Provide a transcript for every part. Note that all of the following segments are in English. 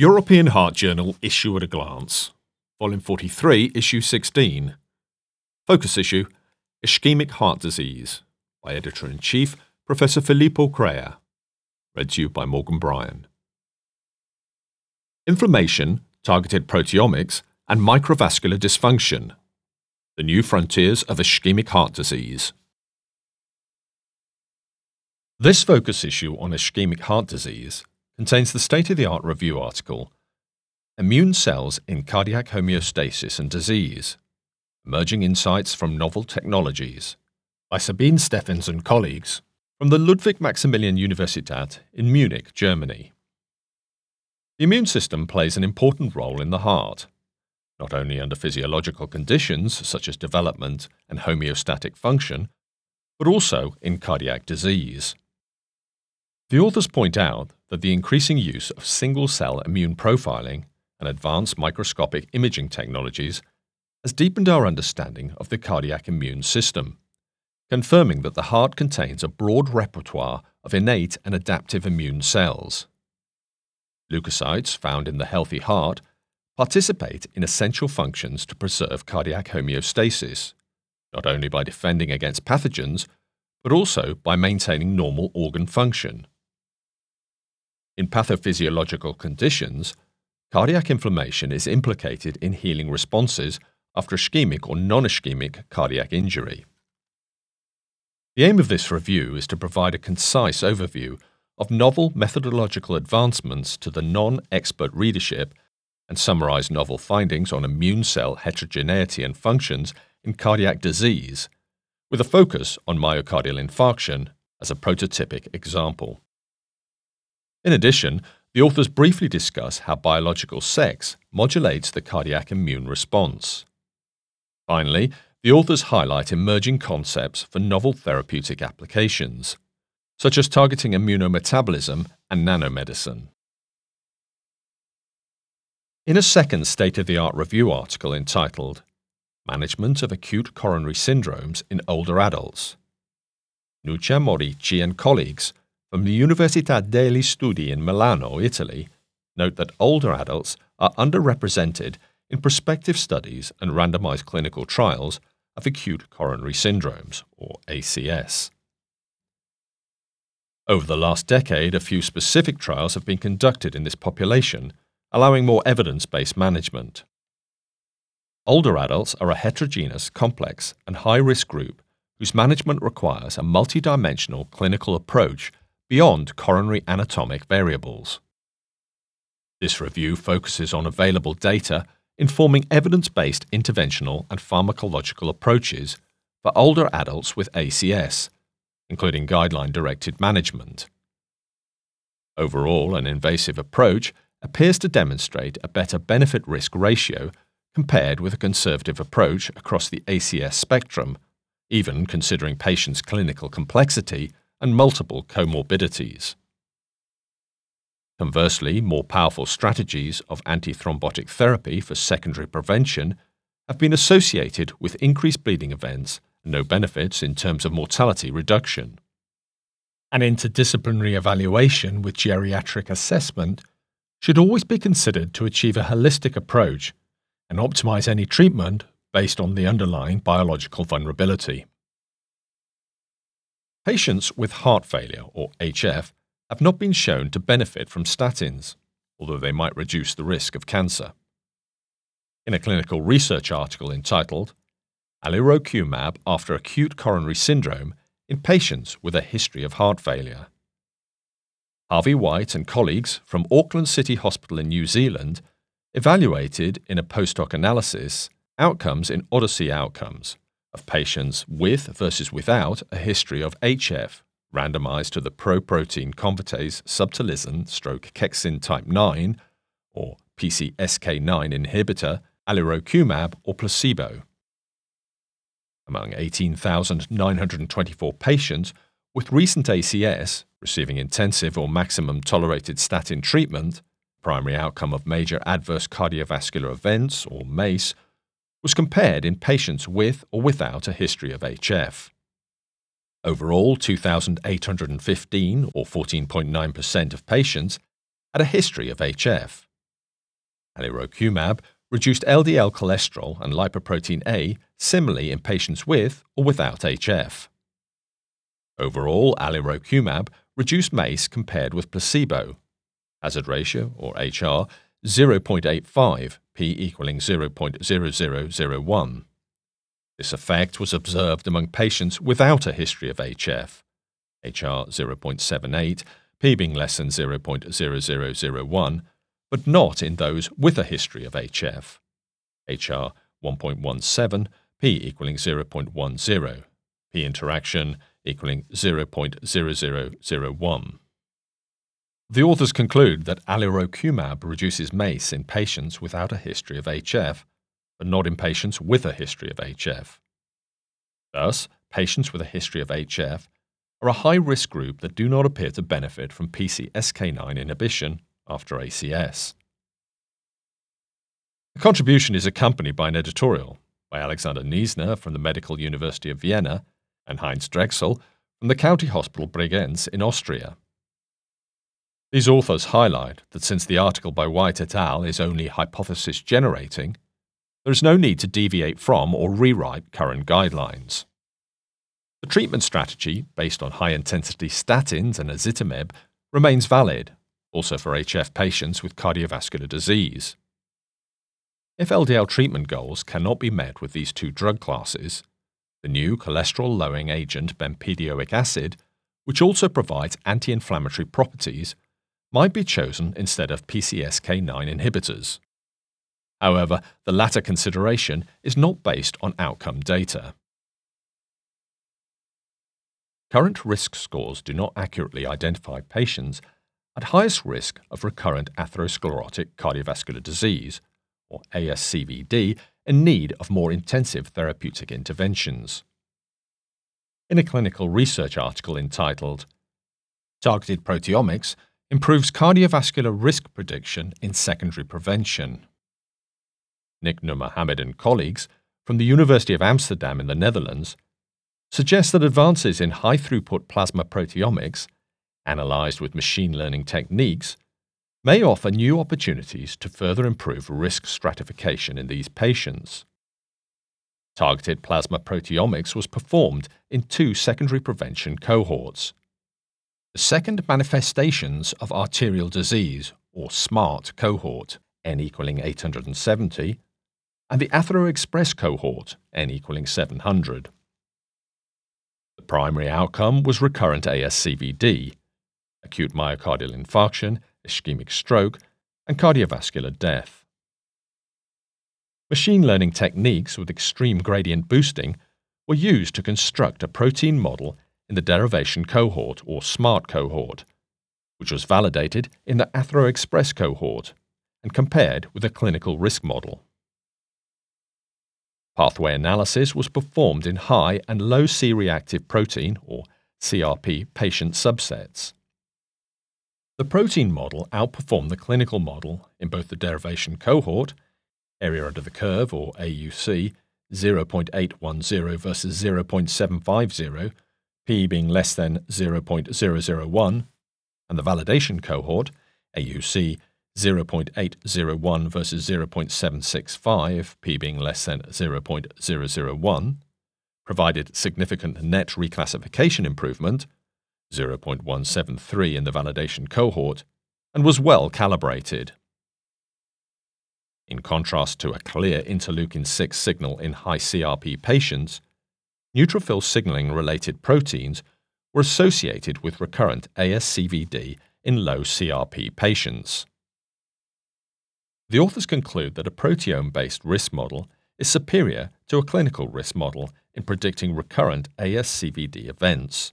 European Heart Journal Issue at a Glance, Volume 43, Issue 16. Focus issue Ischemic Heart Disease by Editor in Chief Professor Filippo Crea. Read to you by Morgan Bryan. Inflammation, targeted proteomics, and microvascular dysfunction. The New Frontiers of Ischemic Heart Disease. This focus issue on ischemic heart disease contains the state of the art review article Immune Cells in Cardiac Homeostasis and Disease Emerging Insights from Novel Technologies by Sabine Steffens and colleagues from the Ludwig Maximilian Universität in Munich, Germany. The immune system plays an important role in the heart, not only under physiological conditions such as development and homeostatic function, but also in cardiac disease. The authors point out that the increasing use of single cell immune profiling and advanced microscopic imaging technologies has deepened our understanding of the cardiac immune system, confirming that the heart contains a broad repertoire of innate and adaptive immune cells. Leukocytes found in the healthy heart participate in essential functions to preserve cardiac homeostasis, not only by defending against pathogens, but also by maintaining normal organ function. In pathophysiological conditions, cardiac inflammation is implicated in healing responses after ischemic or non ischemic cardiac injury. The aim of this review is to provide a concise overview of novel methodological advancements to the non expert readership and summarize novel findings on immune cell heterogeneity and functions in cardiac disease, with a focus on myocardial infarction as a prototypic example. In addition, the authors briefly discuss how biological sex modulates the cardiac immune response. Finally, the authors highlight emerging concepts for novel therapeutic applications, such as targeting immunometabolism and nanomedicine. In a second state of the art review article entitled Management of Acute Coronary Syndromes in Older Adults, Nuccia Morici and colleagues from the Università degli Studi in Milano, Italy, note that older adults are underrepresented in prospective studies and randomized clinical trials of acute coronary syndromes, or ACS. Over the last decade, a few specific trials have been conducted in this population, allowing more evidence based management. Older adults are a heterogeneous, complex, and high risk group whose management requires a multidimensional clinical approach beyond coronary anatomic variables. This review focuses on available data informing evidence based interventional and pharmacological approaches for older adults with ACS, including guideline directed management. Overall, an invasive approach appears to demonstrate a better benefit risk ratio compared with a conservative approach across the ACS spectrum, even considering patients' clinical complexity and multiple comorbidities. Conversely, more powerful strategies of antithrombotic therapy for secondary prevention have been associated with increased bleeding events and no benefits in terms of mortality reduction. An interdisciplinary evaluation with geriatric assessment should always be considered to achieve a holistic approach and optimize any treatment based on the underlying biological vulnerability. Patients with heart failure, or HF, have not been shown to benefit from statins, although they might reduce the risk of cancer. In a clinical research article entitled Alirocumab after acute coronary syndrome in patients with a history of heart failure. Harvey White and colleagues from Auckland City Hospital in New Zealand evaluated in a post hoc analysis outcomes in Odyssey Outcomes, of patients with versus without a history of HF randomized to the pro-protein convertase subtilisin stroke kexin type 9 or PCSK9 inhibitor, alirocumab or placebo. Among 18,924 patients with recent ACS receiving intensive or maximum tolerated statin treatment, primary outcome of major adverse cardiovascular events or MACE was compared in patients with or without a history of HF. Overall, 2,815, or 14.9% of patients, had a history of HF, Alirocumab reduced LDL cholesterol and lipoprotein A similarly in patients with or without HF. Overall, alirocumab reduced MACE compared with placebo. Hazard ratio, or HR, 0.85, p equaling 0.0001. This effect was observed among patients without a history of HF, HR 0.78, p being less than 0.0001, but not in those with a history of HF, HR 1.17, p equaling 0.10, p interaction equaling 0.0001. The authors conclude that alirocumab reduces MACE in patients without a history of HF, but not in patients with a history of HF. Thus, patients with a history of HF are a high risk group that do not appear to benefit from PCSK9 inhibition after ACS. The contribution is accompanied by an editorial by Alexander Niessner from the Medical University of Vienna and Heinz Drexel from the County Hospital Bregenz in Austria. These authors highlight that since the article by White et al. is only hypothesis generating, there is no need to deviate from or rewrite current guidelines. The treatment strategy, based on high intensity statins and ezetimibe, remains valid, also for HF patients with cardiovascular disease. If LDL treatment goals cannot be met with these two drug classes, the new cholesterol lowering agent bempedoic acid, which also provides anti inflammatory properties, might be chosen instead of PCSK9 inhibitors. However, the latter consideration is not based on outcome data. Current risk scores do not accurately identify patients at highest risk of recurrent atherosclerotic cardiovascular disease, or ASCVD, in need of more intensive therapeutic interventions. In a clinical research article entitled Targeted Proteomics Improves Cardiovascular Risk Prediction in Secondary Prevention, Nick Nurmohamed and colleagues from the University of Amsterdam in the Netherlands suggest that advances in high throughput plasma proteomics, analyzed with machine learning techniques, may offer new opportunities to further improve risk stratification in these patients. Targeted plasma proteomics was performed in two secondary prevention cohorts. The second manifestations of arterial disease, or SMART cohort, n equaling 870, and the AtheroExpress cohort, n equaling 700. The primary outcome was recurrent ASCVD, acute myocardial infarction, ischemic stroke, and cardiovascular death. Machine learning techniques with extreme gradient boosting were used to construct a protein model in the derivation cohort or SMART cohort, which was validated in the AtheroExpress cohort and compared with a clinical risk model. Pathway analysis was performed in high and low C reactive protein or CRP patient subsets. The protein model outperformed the clinical model in both the derivation cohort, area under the curve or AUC, 0.810 versus 0.750, p being less than 0.001, and the validation cohort, AUC 0.801 versus 0.765, p being less than 0.001, provided significant net reclassification improvement 0.173 in the validation cohort, and was well calibrated. In contrast to a clear interleukin 6 signal in high CRP patients, neutrophil signaling related proteins were associated with recurrent ASCVD in low CRP patients. The authors conclude that a proteome based risk model is superior to a clinical risk model in predicting recurrent ASCVD events.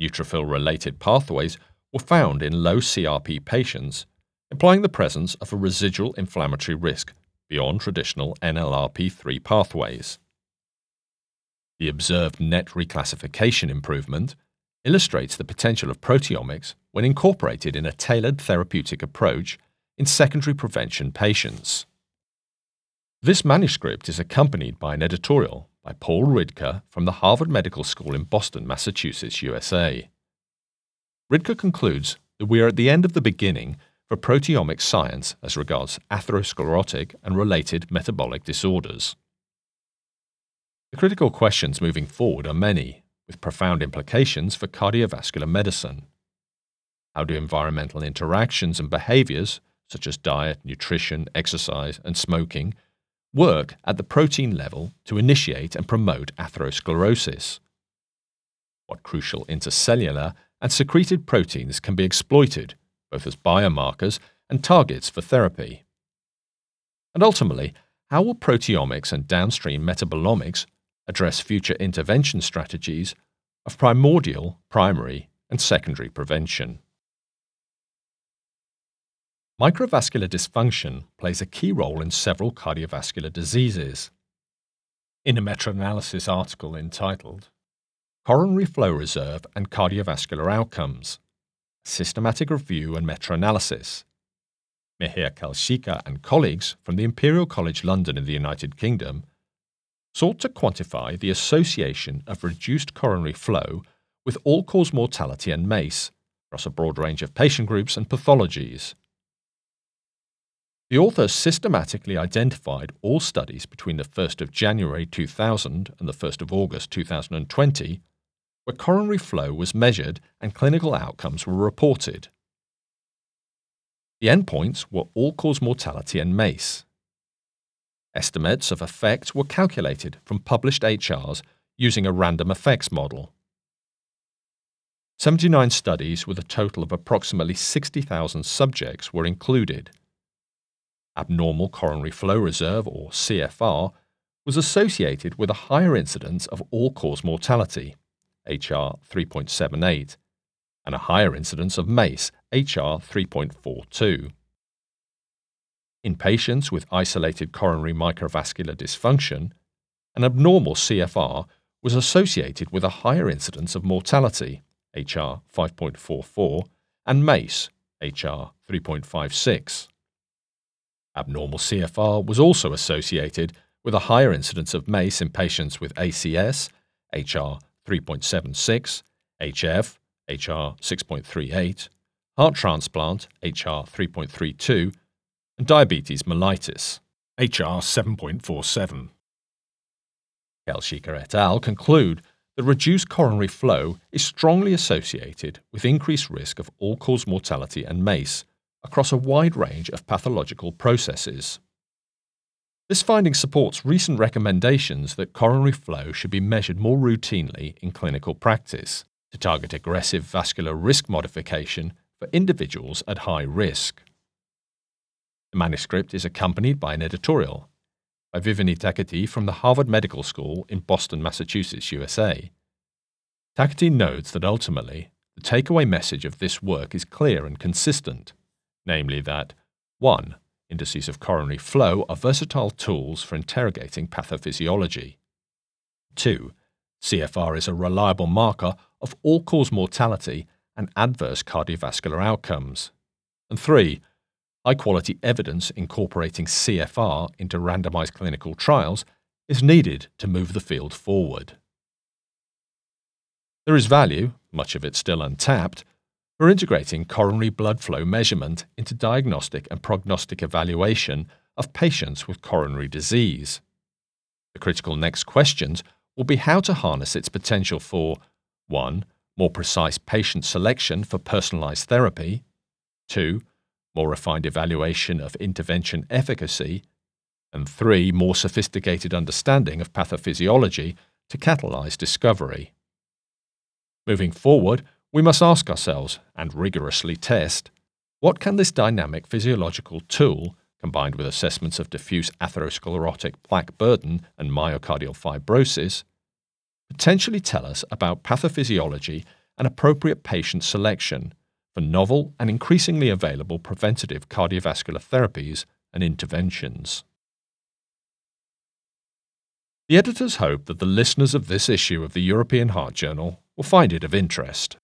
Neutrophil related pathways were found in low CRP patients, implying the presence of a residual inflammatory risk beyond traditional NLRP3 pathways. The observed net reclassification improvement illustrates the potential of proteomics when incorporated in a tailored therapeutic approach in secondary prevention patients. This manuscript is accompanied by an editorial by Paul Ridker from the Harvard Medical School in Boston, Massachusetts, USA. Ridker concludes that we are at the end of the beginning for proteomic science as regards atherosclerotic and related metabolic disorders. The critical questions moving forward are many, with profound implications for cardiovascular medicine. How do environmental interactions and behaviors, such as diet, nutrition, exercise, and smoking, work at the protein level to initiate and promote atherosclerosis? What crucial intercellular and secreted proteins can be exploited, both as biomarkers and targets for therapy? And ultimately, how will proteomics and downstream metabolomics address future intervention strategies of primordial, primary, and secondary prevention. Microvascular dysfunction plays a key role in several cardiovascular diseases. In a meta analysis article entitled Coronary Flow Reserve and Cardiovascular Outcomes Systematic Review and Meta Analysis, Mihir Kelshiker and colleagues from the Imperial College London in the United Kingdom sought to quantify the association of reduced coronary flow with all cause mortality and MACE across a broad range of patient groups and pathologies. The authors systematically identified all studies between the 1st of January 2000 and the 1st of August 2020 where coronary flow was measured and clinical outcomes were reported. The endpoints were all cause mortality and MACE. Estimates of effect were calculated from published HRs using a random effects model. 79 studies with a total of approximately 60,000 subjects were included. Abnormal coronary flow reserve, or CFR, was associated with a higher incidence of all cause mortality, HR 3.78, and a higher incidence of MACE, HR 3.42. In patients with isolated coronary microvascular dysfunction, an abnormal CFR was associated with a higher incidence of mortality, HR 5.44, and MACE, HR 3.56. Abnormal CFR was also associated with a higher incidence of MACE in patients with ACS, HR 3.76, HF, HR 6.38, heart transplant, HR 3.32, and diabetes mellitus, HR 7.47. Kelshiker et al. conclude that reduced coronary flow is strongly associated with increased risk of all cause mortality and MACE across a wide range of pathological processes. This finding supports recent recommendations that coronary flow should be measured more routinely in clinical practice to target aggressive vascular risk modification for individuals at high risk. The manuscript is accompanied by an editorial by Viviany Taqueti from the Harvard Medical School in Boston, Massachusetts, USA. Taqueti notes that ultimately, the takeaway message of this work is clear and consistent, namely that 1. Indices of coronary flow are versatile tools for interrogating pathophysiology. 2. CFR is a reliable marker of all cause mortality and adverse cardiovascular outcomes. And 3 High quality evidence incorporating CFR into randomized clinical trials is needed to move the field forward. There is value, much of it still untapped, for integrating coronary blood flow measurement into diagnostic and prognostic evaluation of patients with coronary disease. The critical next questions will be how to harness its potential for 1. More precise patient selection for personalized therapy, 2 more refined evaluation of intervention efficacy, and three, more sophisticated understanding of pathophysiology to catalyze discovery. Moving forward, we must ask ourselves, and rigorously test, what can this dynamic physiological tool, combined with assessments of diffuse atherosclerotic plaque burden and myocardial fibrosis, potentially tell us about pathophysiology and appropriate patient selection for novel and increasingly available preventative cardiovascular therapies and interventions. The editors hope that the listeners of this issue of the European Heart Journal will find it of interest.